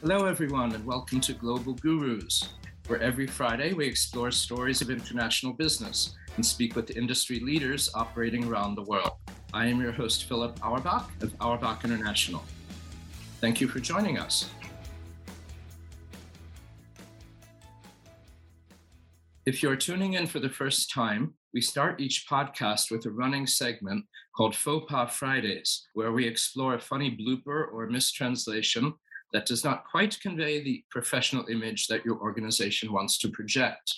Hello, everyone, and welcome to Global Gurus, where every Friday we explore stories of international business and speak with industry leaders operating around the world. I am your host, Philip Auerbach of Auerbach International. Thank you for joining us. If you're tuning in for the first time, we start each podcast with a running segment called Faux Pas Fridays, where we explore a funny blooper or mistranslation that does not quite convey the professional image that your organization wants to project.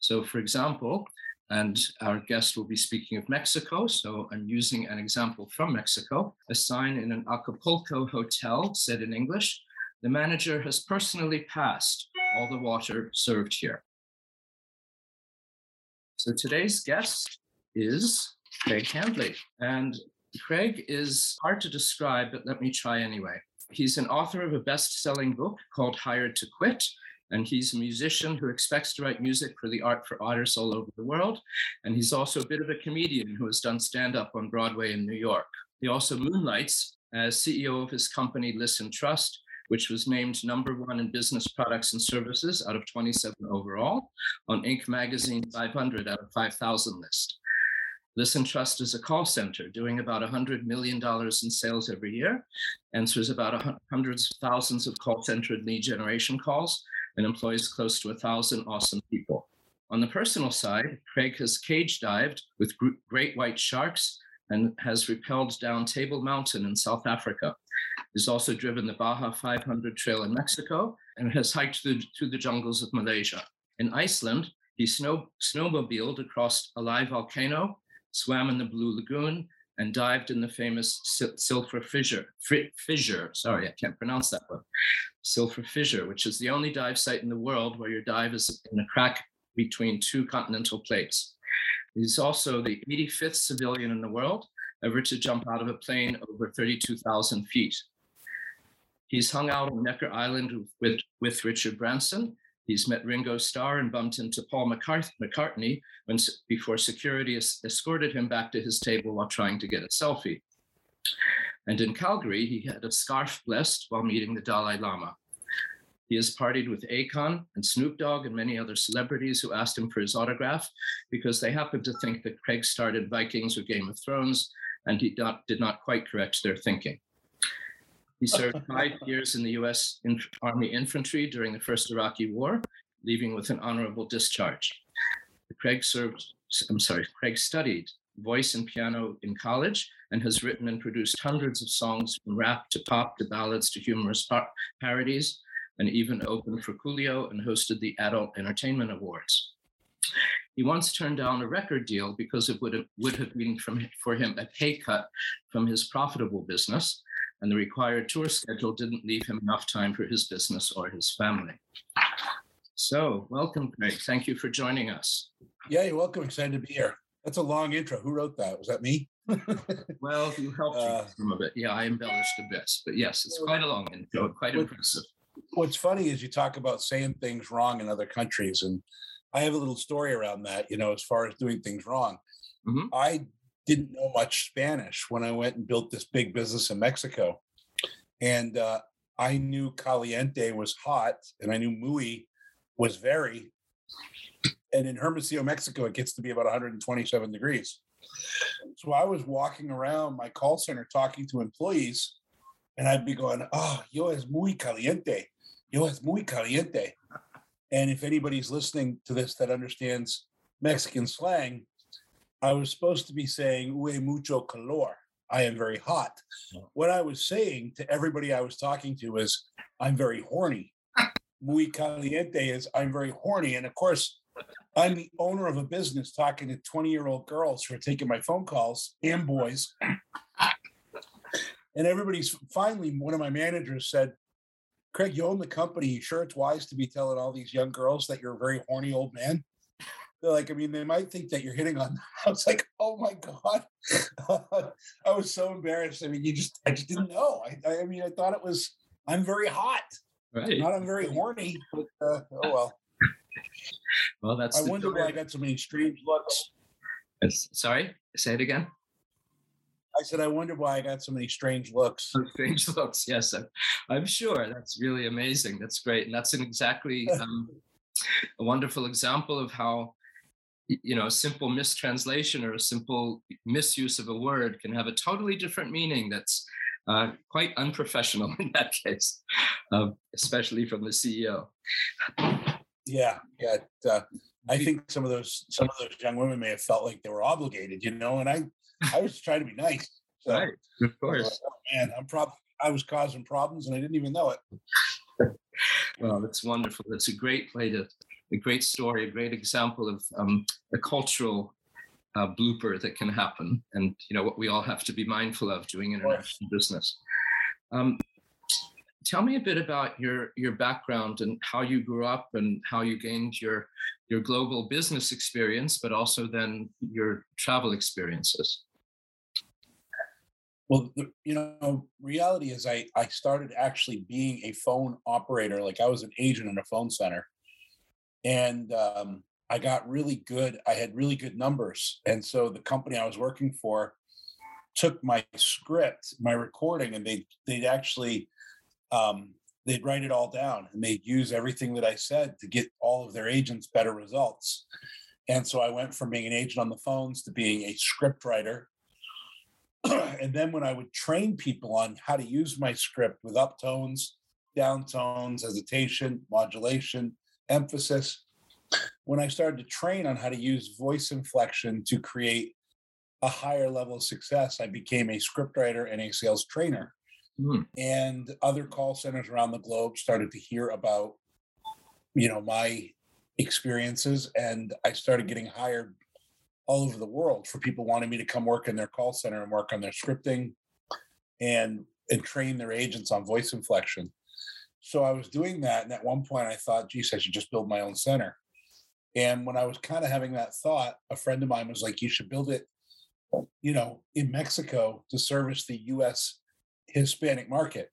So, for example, and our guest will be speaking of Mexico. So I'm using an example from Mexico. A sign in an Acapulco hotel said in English, the manager has personally passed all the water served here. So today's guest is Craig Handley. And Craig is hard to describe, but let me try anyway. He's an author of a best selling book called Hired to Quit. And he's a musician who expects to write music for the art for artists all over the world. And he's also a bit of a comedian who has done stand up on Broadway in New York. He also moonlights as CEO of his company, ListenTrust, which was named number one in business products and services out of 27 overall on Inc. magazine 500 out of 5,000 list. ListenTrust is a call center doing about $100 million in sales every year, answers about hundreds of thousands of call center lead generation calls, and employs close to a thousand awesome people. On the personal side, Craig has cage dived with great white sharks and has rappelled down Table Mountain in South Africa. He's also driven the Baja 500 Trail in Mexico and has hiked through, through the jungles of Malaysia. In Iceland, he snow, snowmobiled across a live volcano, swam in the Blue Lagoon, and dived in the famous Silfra Fissure. Fissure, sorry, I can't pronounce that one. Silfra Fissure, which is the only dive site in the world where your dive is in a crack between two continental plates. He's also the 85th civilian in the world ever to jump out of a plane over 32,000 feet. He's hung out on Necker Island with, with Richard Branson. He's met Ringo Starr and bumped into Paul McCartney when, before security escorted him back to his table while trying to get a selfie. And in Calgary, he had a scarf blessed while meeting the Dalai Lama. He has partied with Akon and Snoop Dogg and many other celebrities who asked him for his autograph because they happened to think that Craig started Vikings or Game of Thrones, and he did not quite correct their thinking. He served five years in the US Army Infantry during the First Iraqi War, leaving with an honorable discharge. Craig served, I'm sorry, Craig studied voice and piano in college and has written and produced hundreds of songs from rap to pop to ballads to humorous par- parodies and even opened for Coolio and hosted the Adult Entertainment Awards. He once turned down a record deal because it would have, would have been from, for him a pay cut from his profitable business, and the required tour schedule didn't leave him enough time for his business or his family. So, welcome, Craig. Thank you for joining us. Yeah, you're welcome. Excited to be here. That's a long intro. Who wrote that? Was that me? well, you helped uh, some of it. Yeah, I embellished a bit, but yes, it's quite a long intro, quite what, impressive. What's funny is you talk about saying things wrong in other countries, and I have a little story around that. You know, as far as doing things wrong, mm-hmm. I didn't know much Spanish when I went and built this big business in Mexico, and uh, I knew caliente was hot, and I knew muy was very, and in Hermosillo, Mexico, it gets to be about 127 degrees. So I was walking around my call center talking to employees, and I'd be going, "Oh, yo es muy caliente, yo es muy caliente." And if anybody's listening to this that understands Mexican slang, I was supposed to be saying "Ue mucho calor." I am very hot. What I was saying to everybody I was talking to is, "I'm very horny." Muy caliente is I'm very horny, and of course, I'm the owner of a business talking to 20 year old girls who are taking my phone calls and boys. and everybody's finally, one of my managers said, Craig, you own the company. You sure it's wise to be telling all these young girls that you're a very horny old man? They're like, I mean, they might think that you're hitting on. Them. I was like, oh my god, I was so embarrassed. I mean, you just, I just didn't know. I, I mean, I thought it was, I'm very hot, right? Not I'm very horny. But, uh, oh well well, that's. I wonder why I got so many strange looks. Sorry, say it again. I said, I wonder why I got so many strange looks. Strange looks, yes. I'm, I'm sure. That's really amazing. That's great. And that's an exactly um, a wonderful example of how you know a simple mistranslation or a simple misuse of a word can have a totally different meaning that's uh, quite unprofessional in that case, uh, especially from the CEO. Yeah, yeah. Uh, I think some of those some of those young women may have felt like they were obligated, you know, and I I was trying to be nice. So, right, of course. Like, oh, man, I'm probably I was causing problems and I didn't even know it. well, that's wonderful. That's a great way to a great story, a great example of um, a cultural uh, blooper that can happen, and you know what we all have to be mindful of doing international business. Um, tell me a bit about your your background and how you grew up and how you gained your your global business experience, but also then your travel experiences. Well, you know, reality is I I started actually being a phone operator, like I was an agent in a phone center, and um, I got really good. I had really good numbers, and so the company I was working for took my script, my recording, and they they'd actually um, they'd write it all down and they'd use everything that I said to get all of their agents better results. And so I went from being an agent on the phones to being a script writer. and then when I would train people on how to use my script with uptones, downtones, hesitation, modulation, emphasis, when I started to train on how to use voice inflection to create a higher level of success, I became a scriptwriter and a sales trainer. Mm. And other call centers around the globe started to hear about, you know, my experiences, and I started getting hired all over the world for people wanting me to come work in their call center and work on their scripting and and train their agents on voice inflection. So I was doing that, and at one point I thought, geez, I should just build my own center. And when I was kind of having that thought, a friend of mine was like, you should build it, you know, in Mexico to service the US Hispanic market.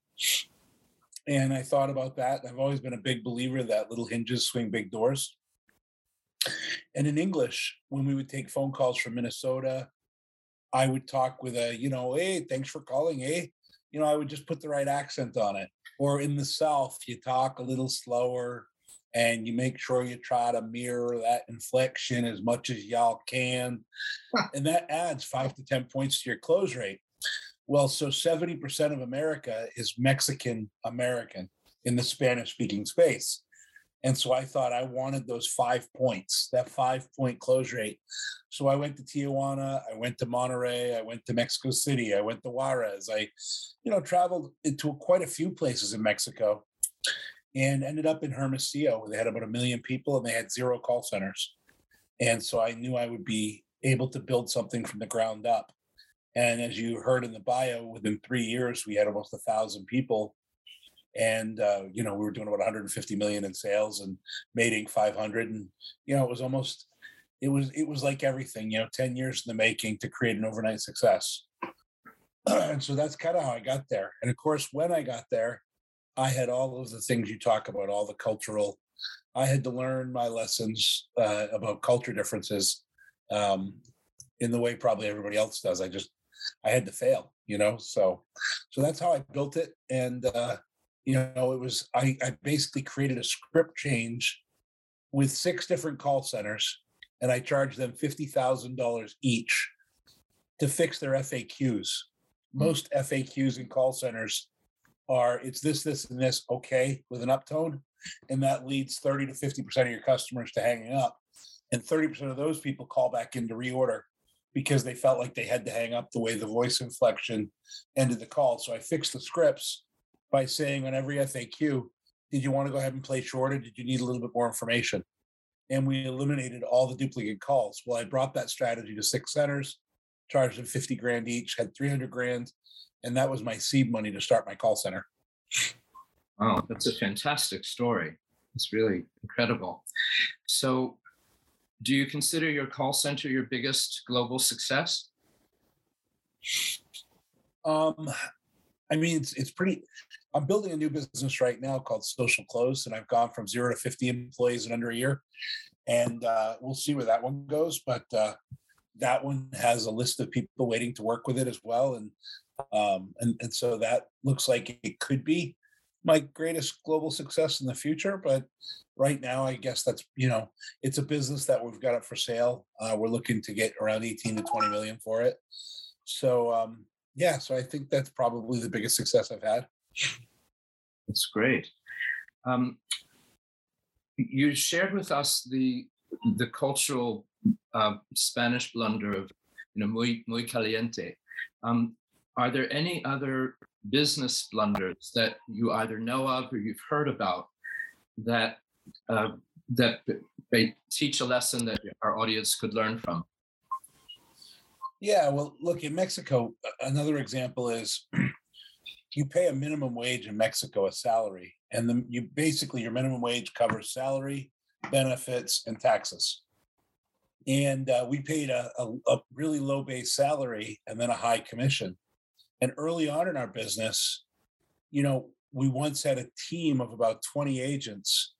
And I thought about that. I've always been a big believer that little hinges swing big doors. And in English, when we would take phone calls from Minnesota, I would talk with a, you know, hey, thanks for calling, eh? You know, I would just put the right accent on it. Or in the South, you talk a little slower and you make sure you try to mirror that inflection as much as y'all can. and that adds five to 10 points to your close rate. Well, so 70% of America is Mexican American in the Spanish speaking space. And so I thought I wanted those five points, that five point close rate. So I went to Tijuana, I went to Monterrey, I went to Mexico City, I went to Juarez. I, you know, traveled into quite a few places in Mexico and ended up in Hermosillo where they had about a million people and they had zero call centers. And so I knew I would be able to build something from the ground up. And as you heard in the bio, within three years, we had almost a thousand people. And, uh, you know, we were doing about 150 million in sales and mating 500. And, you know, it was almost, it was, it was like everything, you know, 10 years in the making to create an overnight success. and so that's kind of how I got there. And of course, when I got there, I had all of the things you talk about, all the cultural, I had to learn my lessons uh, about culture differences um, in the way probably everybody else does. I just I had to fail, you know. So so that's how I built it. And uh, you know, it was I, I basically created a script change with six different call centers, and I charged them fifty thousand dollars each to fix their FAQs. Hmm. Most FAQs in call centers are it's this, this, and this, okay, with an uptone. And that leads 30 to 50% of your customers to hanging up. And 30% of those people call back in to reorder because they felt like they had to hang up the way the voice inflection ended the call. So I fixed the scripts by saying on every FAQ, did you want to go ahead and play shorter? Did you need a little bit more information? And we eliminated all the duplicate calls. Well, I brought that strategy to six centers, charged them 50 grand each, had 300 grand, and that was my seed money to start my call center. Wow, that's a fantastic story. It's really incredible. So, do you consider your call center your biggest global success? Um, I mean, it's it's pretty. I'm building a new business right now called Social Close, and I've gone from zero to 50 employees in under a year, and uh, we'll see where that one goes. But uh, that one has a list of people waiting to work with it as well, and um, and and so that looks like it could be my greatest global success in the future. But right now, I guess that's you know it's a business that we've got up for sale. Uh, we're looking to get around 18 to 20 million for it. So um, yeah, so I think that's probably the biggest success I've had. That's great. Um, you shared with us the the cultural uh, Spanish blunder of you know muy muy caliente. Um, are there any other business blunders that you either know of or you've heard about that uh, that they teach a lesson that our audience could learn from? Yeah, well, look in Mexico. Another example is you pay a minimum wage in Mexico, a salary, and then you basically your minimum wage covers salary, benefits, and taxes. And uh, we paid a, a, a really low base salary and then a high commission. And early on in our business, you know, we once had a team of about 20 agents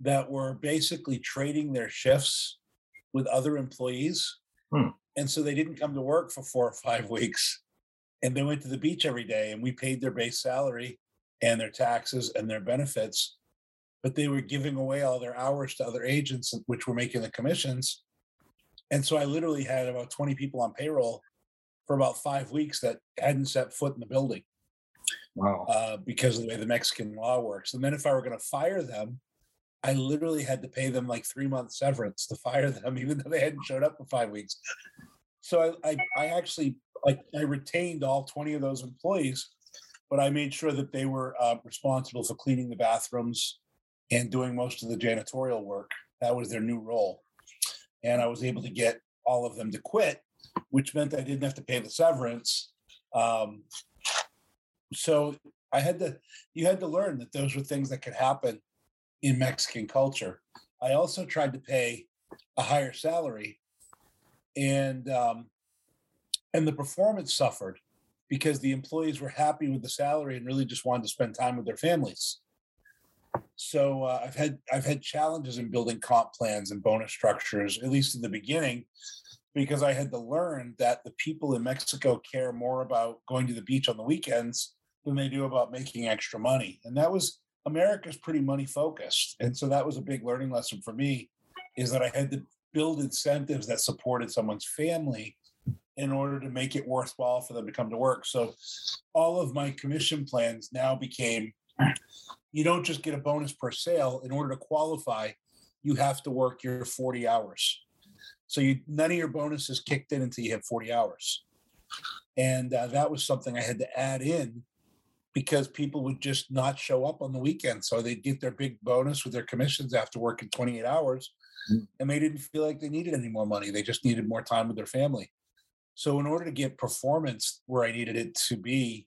that were basically trading their shifts with other employees. Hmm. And so they didn't come to work for four or five weeks and they went to the beach every day and we paid their base salary and their taxes and their benefits but they were giving away all their hours to other agents which were making the commissions. And so i literally had about 20 people on payroll for about five weeks that hadn't set foot in the building wow. uh, because of the way the mexican law works. And then if i were going to fire them i literally had to pay them like three months severance to fire them even though they hadn't showed up for five weeks. So I, I, I actually I retained all 20 of those employees, but I made sure that they were uh, responsible for cleaning the bathrooms and doing most of the janitorial work. That was their new role. And I was able to get all of them to quit, which meant I didn't have to pay the severance. Um, so I had to, you had to learn that those were things that could happen in Mexican culture. I also tried to pay a higher salary. And um, and the performance suffered because the employees were happy with the salary and really just wanted to spend time with their families. So uh, I've had I've had challenges in building comp plans and bonus structures, at least in the beginning, because I had to learn that the people in Mexico care more about going to the beach on the weekends than they do about making extra money. And that was America's pretty money focused. And so that was a big learning lesson for me is that I had to build incentives that supported someone's family in order to make it worthwhile for them to come to work. So all of my commission plans now became you don't just get a bonus per sale. In order to qualify, you have to work your 40 hours. So you none of your bonuses kicked in until you hit 40 hours. And uh, that was something I had to add in because people would just not show up on the weekend. So they'd get their big bonus with their commissions after working 28 hours mm. and they didn't feel like they needed any more money. They just needed more time with their family. So in order to get performance where I needed it to be,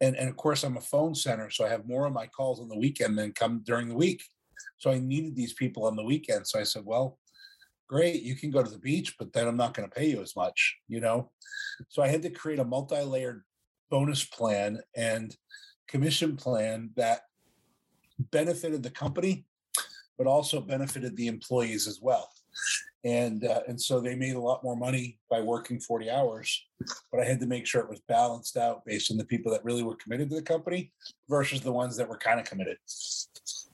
and, and of course I'm a phone center, so I have more of my calls on the weekend than come during the week. So I needed these people on the weekend. So I said, well, great, you can go to the beach, but then I'm not going to pay you as much, you know? So I had to create a multi-layered bonus plan and commission plan that benefited the company, but also benefited the employees as well and uh, and so they made a lot more money by working 40 hours but i had to make sure it was balanced out based on the people that really were committed to the company versus the ones that were kind of committed. Does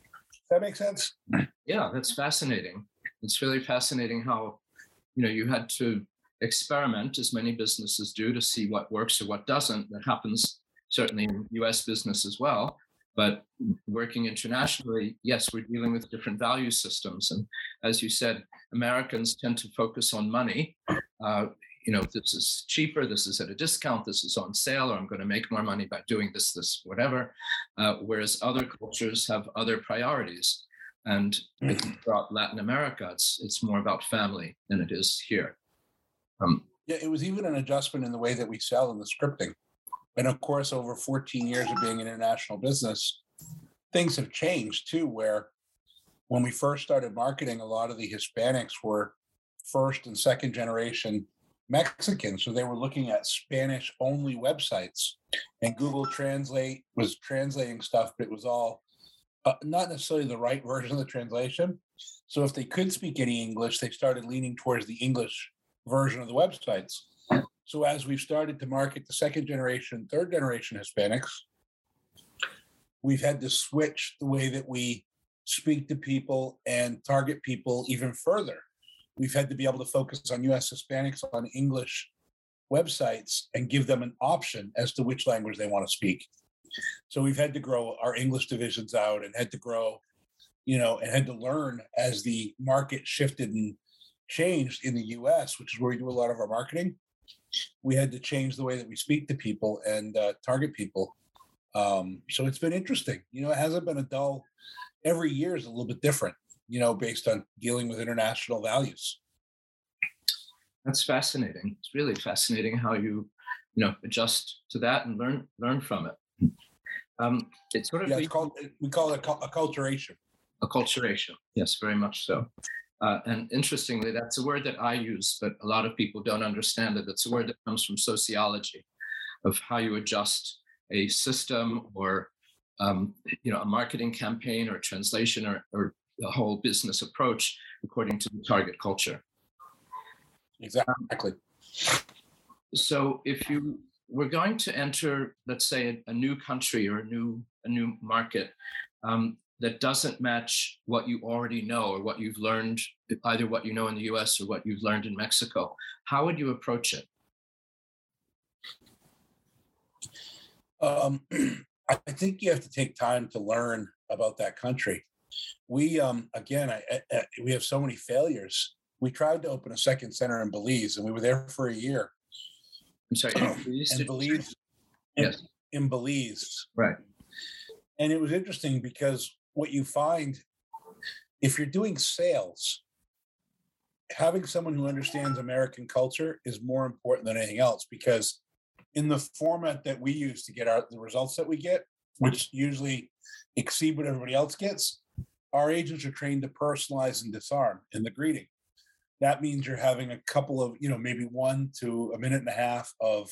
that make sense? Yeah that's fascinating. It's really fascinating how you know you had to experiment as many businesses do to see what works or what doesn't. That happens certainly in us business as well but working internationally, yes, we're dealing with different value systems. And as you said, Americans tend to focus on money. Uh, you know, this is cheaper, this is at a discount, this is on sale, or I'm going to make more money by doing this, this, whatever. Uh, whereas other cultures have other priorities. And throughout Latin America, it's it's more about family than it is here. Um, yeah, it was even an adjustment in the way that we sell in the scripting. And of course, over 14 years of being an international business, things have changed too, where when we first started marketing, a lot of the Hispanics were first and second generation Mexicans. So they were looking at Spanish only websites. And Google Translate was translating stuff, but it was all uh, not necessarily the right version of the translation. So if they could speak any English, they started leaning towards the English version of the websites. So as we've started to market the second generation, third generation Hispanics, we've had to switch the way that we speak to people and target people even further. We've had to be able to focus on US Hispanics on English websites and give them an option as to which language they want to speak. So we've had to grow our English divisions out and had to grow, you know, and had to learn as the market shifted and changed in the US, which is where we do a lot of our marketing. We had to change the way that we speak to people and uh, target people. Um, so it's been interesting. You know, it hasn't been a dull. Every year is a little bit different. You know, based on dealing with international values. That's fascinating. It's really fascinating how you, you know, adjust to that and learn learn from it. Um, it's sort of yeah, it's called we call it acculturation. Acculturation, yes, very much so. Uh, and interestingly, that's a word that I use, but a lot of people don't understand it. It's a word that comes from sociology, of how you adjust a system or um, you know a marketing campaign or translation or, or the whole business approach according to the target culture. Exactly. So if you were going to enter, let's say, a, a new country or a new a new market um, that doesn't match what you already know or what you've learned, either what you know in the U.S. or what you've learned in Mexico, how would you approach it? Um, I think you have to take time to learn about that country. We, um, again, I, I, we have so many failures. We tried to open a second center in Belize, and we were there for a year. I'm sorry, in Belize. Yes. In, in Belize. Right. And it was interesting because what you find, if you're doing sales, having someone who understands American culture is more important than anything else because in the format that we use to get our the results that we get, which usually exceed what everybody else gets, our agents are trained to personalize and disarm in the greeting. That means you're having a couple of, you know, maybe one to a minute and a half of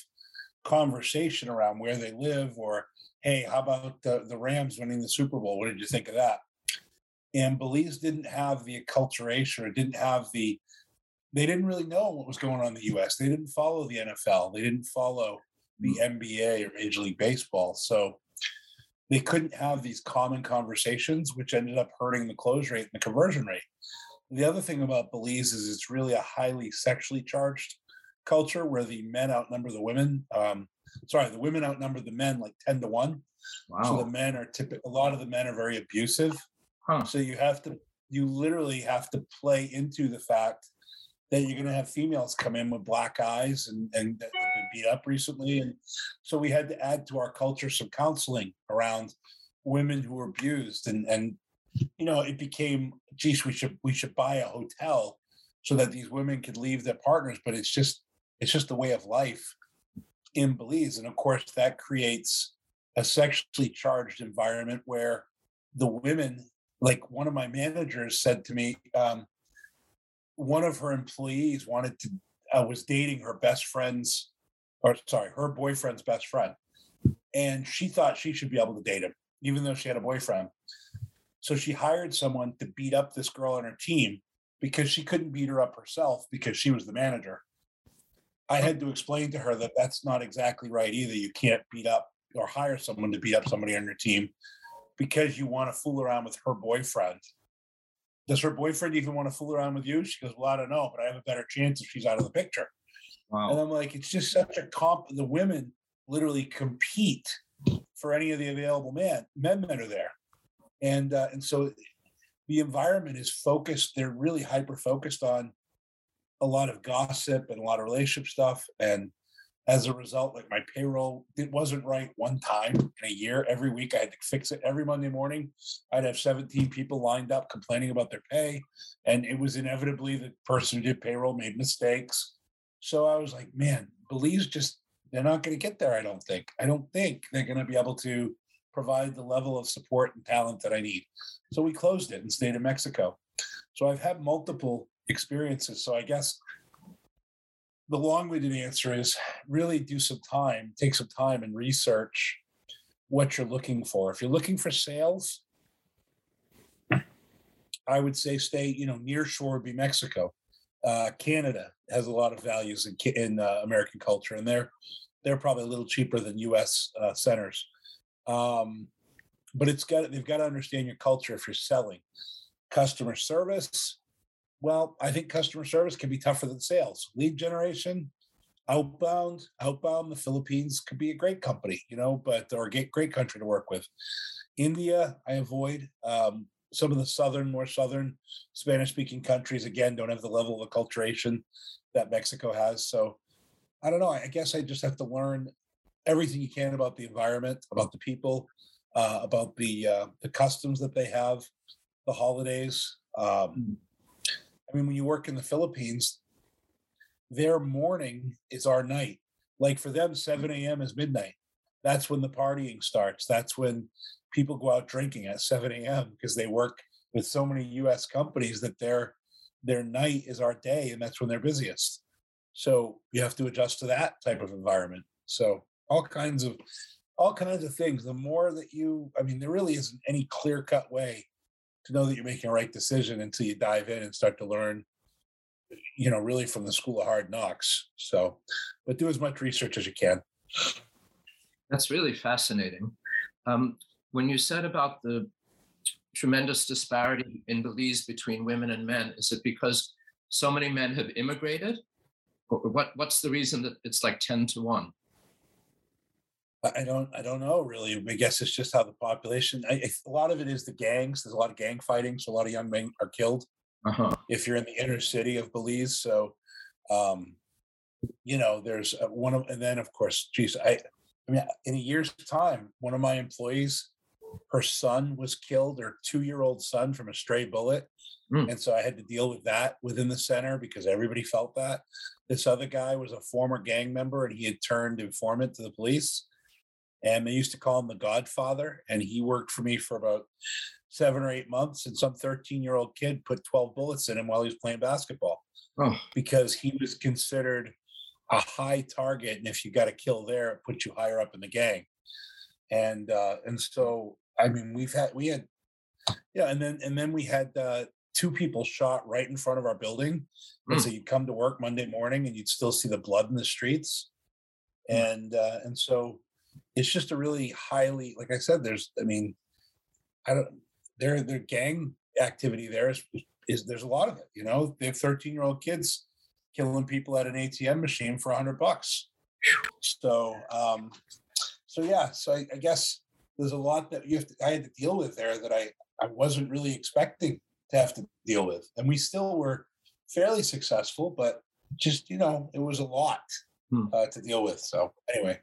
conversation around where they live or hey, how about the, the Rams winning the Super Bowl? What did you think of that? And Belize didn't have the acculturation or didn't have the, they didn't really know what was going on in the US. They didn't follow the NFL. They didn't follow the hmm. NBA or Major League Baseball. So they couldn't have these common conversations, which ended up hurting the close rate and the conversion rate. The other thing about Belize is it's really a highly sexually charged culture where the men outnumber the women. Um, sorry, the women outnumber the men like 10 to 1. Wow. So the men are typical, a lot of the men are very abusive. Huh. So you have to, you literally have to play into the fact that you're going to have females come in with black eyes and, and that have been beat up recently. And so we had to add to our culture some counseling around women who were abused. And, and, you know, it became, geez, we should, we should buy a hotel so that these women could leave their partners. But it's just, it's just a way of life in Belize. And of course, that creates a sexually charged environment where the women, like one of my managers said to me, um, one of her employees wanted to, uh, was dating her best friend's, or sorry, her boyfriend's best friend. And she thought she should be able to date him, even though she had a boyfriend. So she hired someone to beat up this girl on her team because she couldn't beat her up herself because she was the manager. I had to explain to her that that's not exactly right either. You can't beat up or hire someone to beat up somebody on your team because you want to fool around with her boyfriend. Does her boyfriend even want to fool around with you? She goes, Well, I don't know, but I have a better chance if she's out of the picture. Wow. And I'm like, It's just such a comp. The women literally compete for any of the available men. Men that are there. And, uh, and so the environment is focused, they're really hyper focused on a lot of gossip and a lot of relationship stuff. And as a result, like my payroll, it wasn't right one time in a year. Every week I had to fix it. Every Monday morning, I'd have 17 people lined up complaining about their pay. And it was inevitably the person who did payroll made mistakes. So I was like, man, Belize just, they're not going to get there, I don't think. I don't think they're going to be able to provide the level of support and talent that I need. So we closed it and stayed in Mexico. So I've had multiple experiences. So I guess the long-winded answer is really do some time, take some time and research what you're looking for. If you're looking for sales, I would say stay, you know, near shore would be Mexico. uh, Canada has a lot of values in, in uh, American culture, and they're they're probably a little cheaper than U.S. Uh, centers. Um, but it's got they've got to understand your culture if you're selling. Customer service, well, I think customer service can be tougher than sales. Lead generation, outbound, outbound. The Philippines could be a great company, you know, but or a great country to work with. India, I avoid. Um, some of the southern, more southern Spanish-speaking countries again don't have the level of acculturation that Mexico has. So I don't know. I guess I just have to learn everything you can about the environment, about the people, uh, about the uh, the customs that they have, the holidays. Um. I mean, when you work in the Philippines, their morning is our night. Like for them, 7 a.m. is midnight. That's when the partying starts. That's when people go out drinking at 7 a.m. because they work with so many U.S. companies that their their night is our day, and that's when they're busiest. So you have to adjust to that type of environment. So all kinds of all kinds of things. The more that you, I mean, there really isn't any clear cut way to know that you're making a right decision until you dive in and start to learn, you know, really from the school of hard knocks. So, but do as much research as you can. That's really fascinating. Um, when you said about the tremendous disparity in Belize between women and men, is it because so many men have immigrated? Or what, what's the reason that it's like 10 to 1? I don't. I don't know really. I guess it's just how the population. I, a lot of it is the gangs. There's a lot of gang fighting, so a lot of young men are killed. Uh-huh. If you're in the inner city of Belize, so um, you know, there's one of, and then of course, geez, I, I mean, in a year's time, one of my employees, her son was killed, her two-year-old son from a stray bullet, mm. and so I had to deal with that within the center because everybody felt that. This other guy was a former gang member, and he had turned informant to the police and they used to call him the Godfather. And he worked for me for about seven or eight months. And some 13 year old kid put 12 bullets in him while he was playing basketball oh. because he was considered a high target. And if you got a kill there, it puts you higher up in the gang. And uh, and so I mean we've had we had yeah, and then and then we had uh, two people shot right in front of our building. And mm. so you'd come to work Monday morning and you'd still see the blood in the streets. Mm. And uh, and so it's just a really highly, like I said, there's, I mean, I don't, their their gang activity there is is there's a lot of it. You know, they have 13 year old kids killing people at an ATM machine for a hundred bucks. So, um, so yeah, so I, I, guess there's a lot that you have to, I had to deal with there that I I wasn't really expecting to have to deal with, and we still were fairly successful, but just you know, it was a lot hmm. uh, to deal with. So anyway.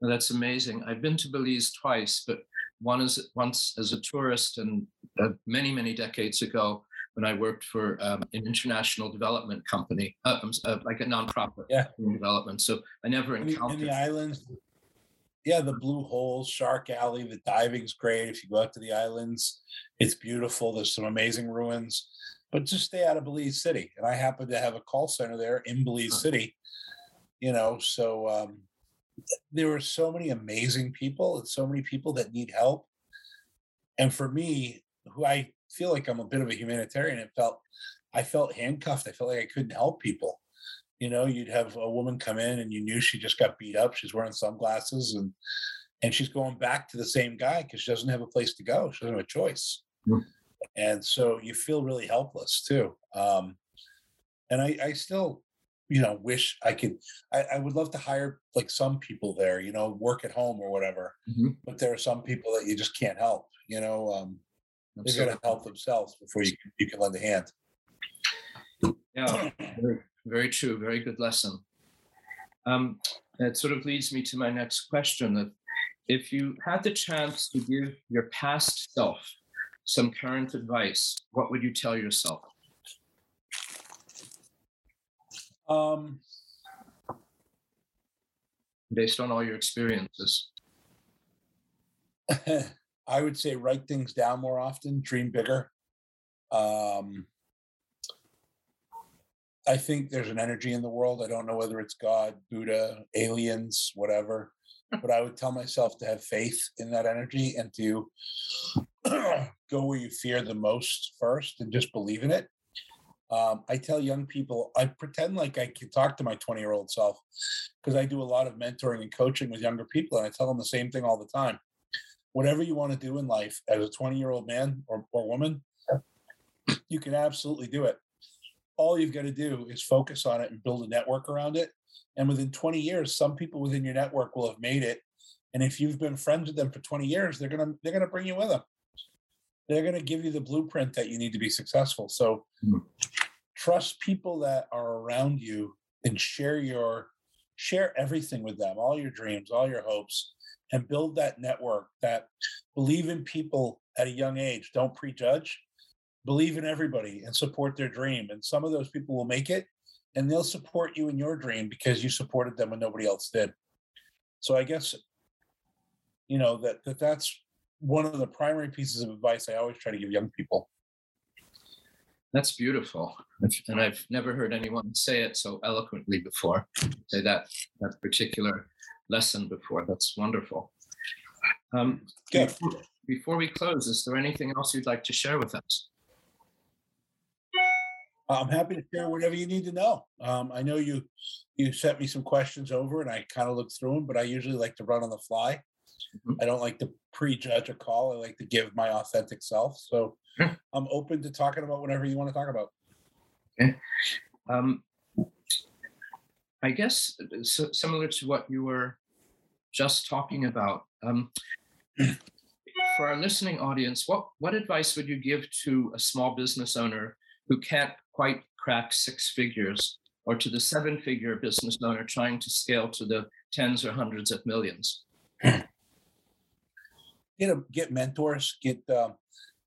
That's amazing. I've been to Belize twice, but one is once as a tourist and uh, many, many decades ago when I worked for um, an international development company, uh, uh, like a nonprofit yeah. development. So I never encountered. In the islands, yeah, the Blue Hole, Shark Alley, the diving's great. If you go out to the islands, it's beautiful. There's some amazing ruins, but just stay out of Belize City. And I happen to have a call center there in Belize City, you know, so um, there were so many amazing people and so many people that need help. And for me, who I feel like I'm a bit of a humanitarian, it felt I felt handcuffed. I felt like I couldn't help people. You know, you'd have a woman come in and you knew she just got beat up. She's wearing sunglasses and and she's going back to the same guy because she doesn't have a place to go. She doesn't have a choice. Mm-hmm. And so you feel really helpless too. Um, and I, I still you know wish i could I, I, would love to hire like some people there you know work at home or whatever mm-hmm. but there are some people that you just can't help you know um they've got to help themselves before you can, you can lend a hand. Yeah very, very true very good lesson. Um it sort of leads me to my next question that if you had the chance to give your past self some current advice what would you tell yourself um, Based on all your experiences. I would say write things down more often, dream bigger. Um, I think there's an energy in the world. I don't know whether it's God, Buddha, aliens, whatever, but I would tell myself to have faith in that energy and to go where you fear the most first and just believe in it Um, I tell young people, I pretend like I can talk to my 20 year old self because I do a lot of mentoring and coaching with younger people. And I tell them the same thing all the time. Whatever you want to do in life as a 20 year old man or, or woman, you can absolutely do it. All you've got to do is focus on it and build a network around it. And within 20 years, some people within your network will have made it. And if you've been friends with them for 20 years, they're gonna they're gonna bring you with them. They're gonna give you the blueprint that you need to be successful. So mm trust people that are around you and share your share everything with them, all your dreams, all your hopes, and build that network that believe in people at a young age. Don't prejudge believe in everybody and support their dream. And some of those people will make it and they'll support you in your dream because you supported them when nobody else did. So I guess, you know, that, that that's one of the primary pieces of advice I always try to give young people. That's beautiful. And I've never heard anyone say it so eloquently before, say that, that particular lesson before. That's wonderful. Um, before, before we close, is there anything else you'd like to share with us? I'm happy to share whatever you need to know. Um, I know you you sent me some questions over, and I kind of looked through them, but I usually like to run on the fly. Mm-hmm. I don't like to prejudge a call. I like to give my authentic self. So I'm open to talking about whatever you want to talk about. Okay. Um, I guess so, similar to what you were just talking about. Um, for our listening audience, what what advice would you give to a small business owner who can't quite crack six figures, or to the seven figure business owner trying to scale to the tens or hundreds of millions? You know, get mentors, get um,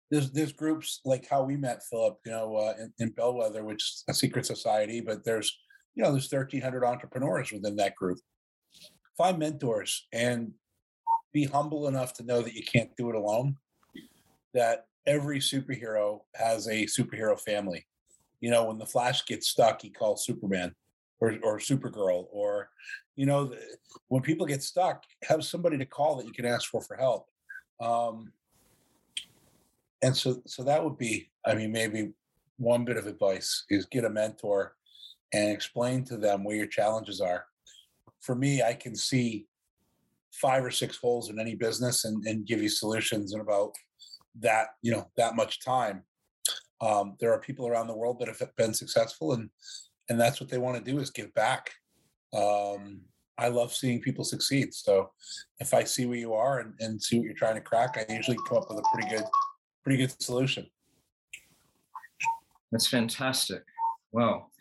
there's there's groups like how we met Philip, you know, uh, in, in Bellwether, which is a secret society, but there's you know there's 1,300 entrepreneurs within that group. Find mentors and be humble enough to know that you can't do it alone. That every superhero has a superhero family you know, when the Flash gets stuck, he calls Superman or or Supergirl, or you know, when people get stuck, have somebody to call that you can ask for for help. Um, and so, so that would be, I mean, maybe one bit of advice is get a mentor and explain to them where your challenges are. For me, I can see five or six holes in any business and, and give you solutions in about that, you know, that much time. Um, there are people around the world that have been successful, and and that's what they want to do is give back. Um, I love seeing people succeed. So if I see where you are and, and see what you're trying to crack, I usually come up with a pretty good, pretty good solution. That's fantastic. Well,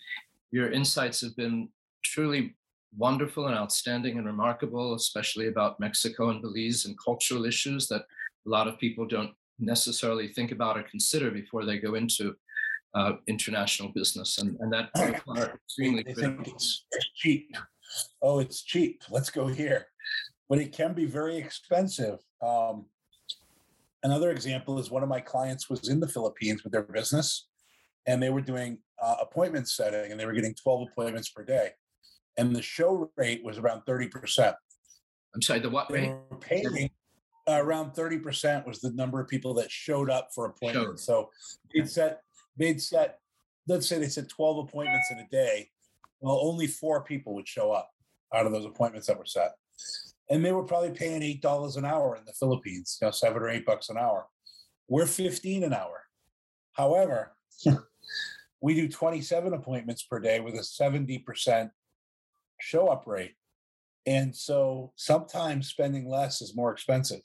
your insights have been truly wonderful and outstanding and remarkable, especially about Mexico and Belize and cultural issues that a lot of people don't necessarily think about or consider before they go into uh, international business, and and that are extremely critical. It's cheap. Oh, it's cheap. Let's go here, but it can be very expensive. Um, another example is one of my clients was in the Philippines with their business, and they were doing uh, appointment setting, and they were getting twelve appointments per day, and the show rate was around thirty percent. I'm sorry, the what rate? paying uh, around 30% was the number of people that showed up for appointments. Sure. So they'd set, they'd set, let's say they said 12 appointments in a day. Well, only four people would show up out of those appointments that were set. And they were probably paying $8 an hour in the Philippines, you know, seven or eight bucks an hour. We're 15 an hour. However, we do 27 appointments per day with a 70% show up rate. And so sometimes spending less is more expensive.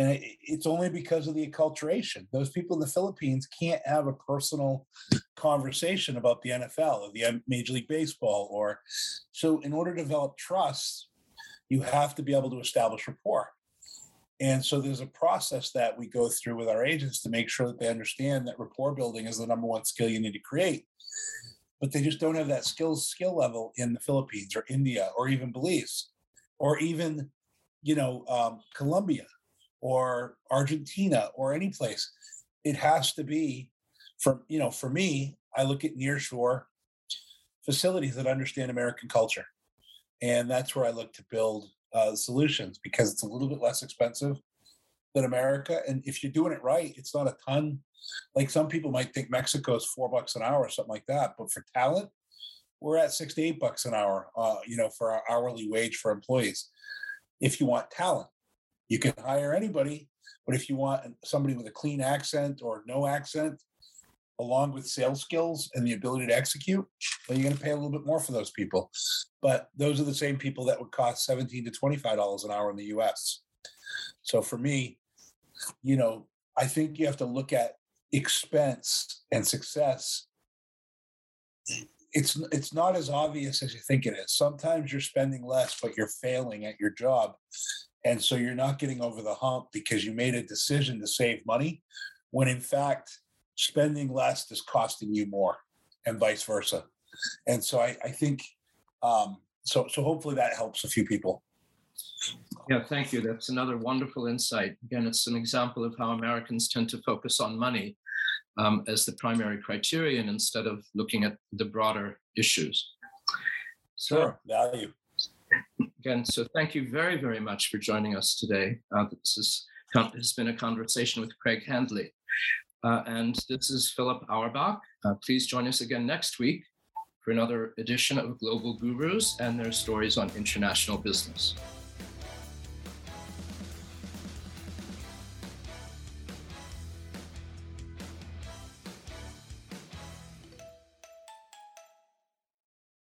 And it's only because of the acculturation. Those people in the Philippines can't have a personal conversation about the NFL or the Major League Baseball. Or so, in order to develop trust, you have to be able to establish rapport. And so there's a process that we go through with our agents to make sure that they understand that rapport building is the number one skill you need to create but they just don't have that skills skill level in the Philippines or India or even Belize or even you know um, Colombia or Argentina or any place. It has to be from you know for me. I look at nearshore facilities that understand American culture, and that's where I look to build uh, solutions because it's a little bit less expensive. than America. And if you're doing it right, it's not a ton. Like some people might think Mexico is four bucks an hour or something like that. But for talent, we're at six to eight bucks an hour, uh, you know, for our hourly wage for employees. If you want talent, you can hire anybody. But if you want somebody with a clean accent or no accent, along with sales skills and the ability to execute, then you're going to pay a little bit more for those people. But those are the same people that would cost 17 to $25 an hour in the US. So for me, you know, I think you have to look at expense and success. It's it's not as obvious as you think it is. Sometimes you're spending less, but you're failing at your job. And so you're not getting over the hump because you made a decision to save money when in fact spending less is costing you more and vice versa. And so I, I think um, so so hopefully that helps a few people. Yeah, thank you. That's another wonderful insight. Again, it's an example of how Americans tend to focus on money um, as the primary criterion instead of looking at the broader issues. So, sure, value. Again, so thank you very, very much for joining us today. Uh, this is, has been a conversation with Craig Handley. Uh, and this is Philip Auerbach. Uh, please join us again next week for another edition of Global Gurus and their stories on international business.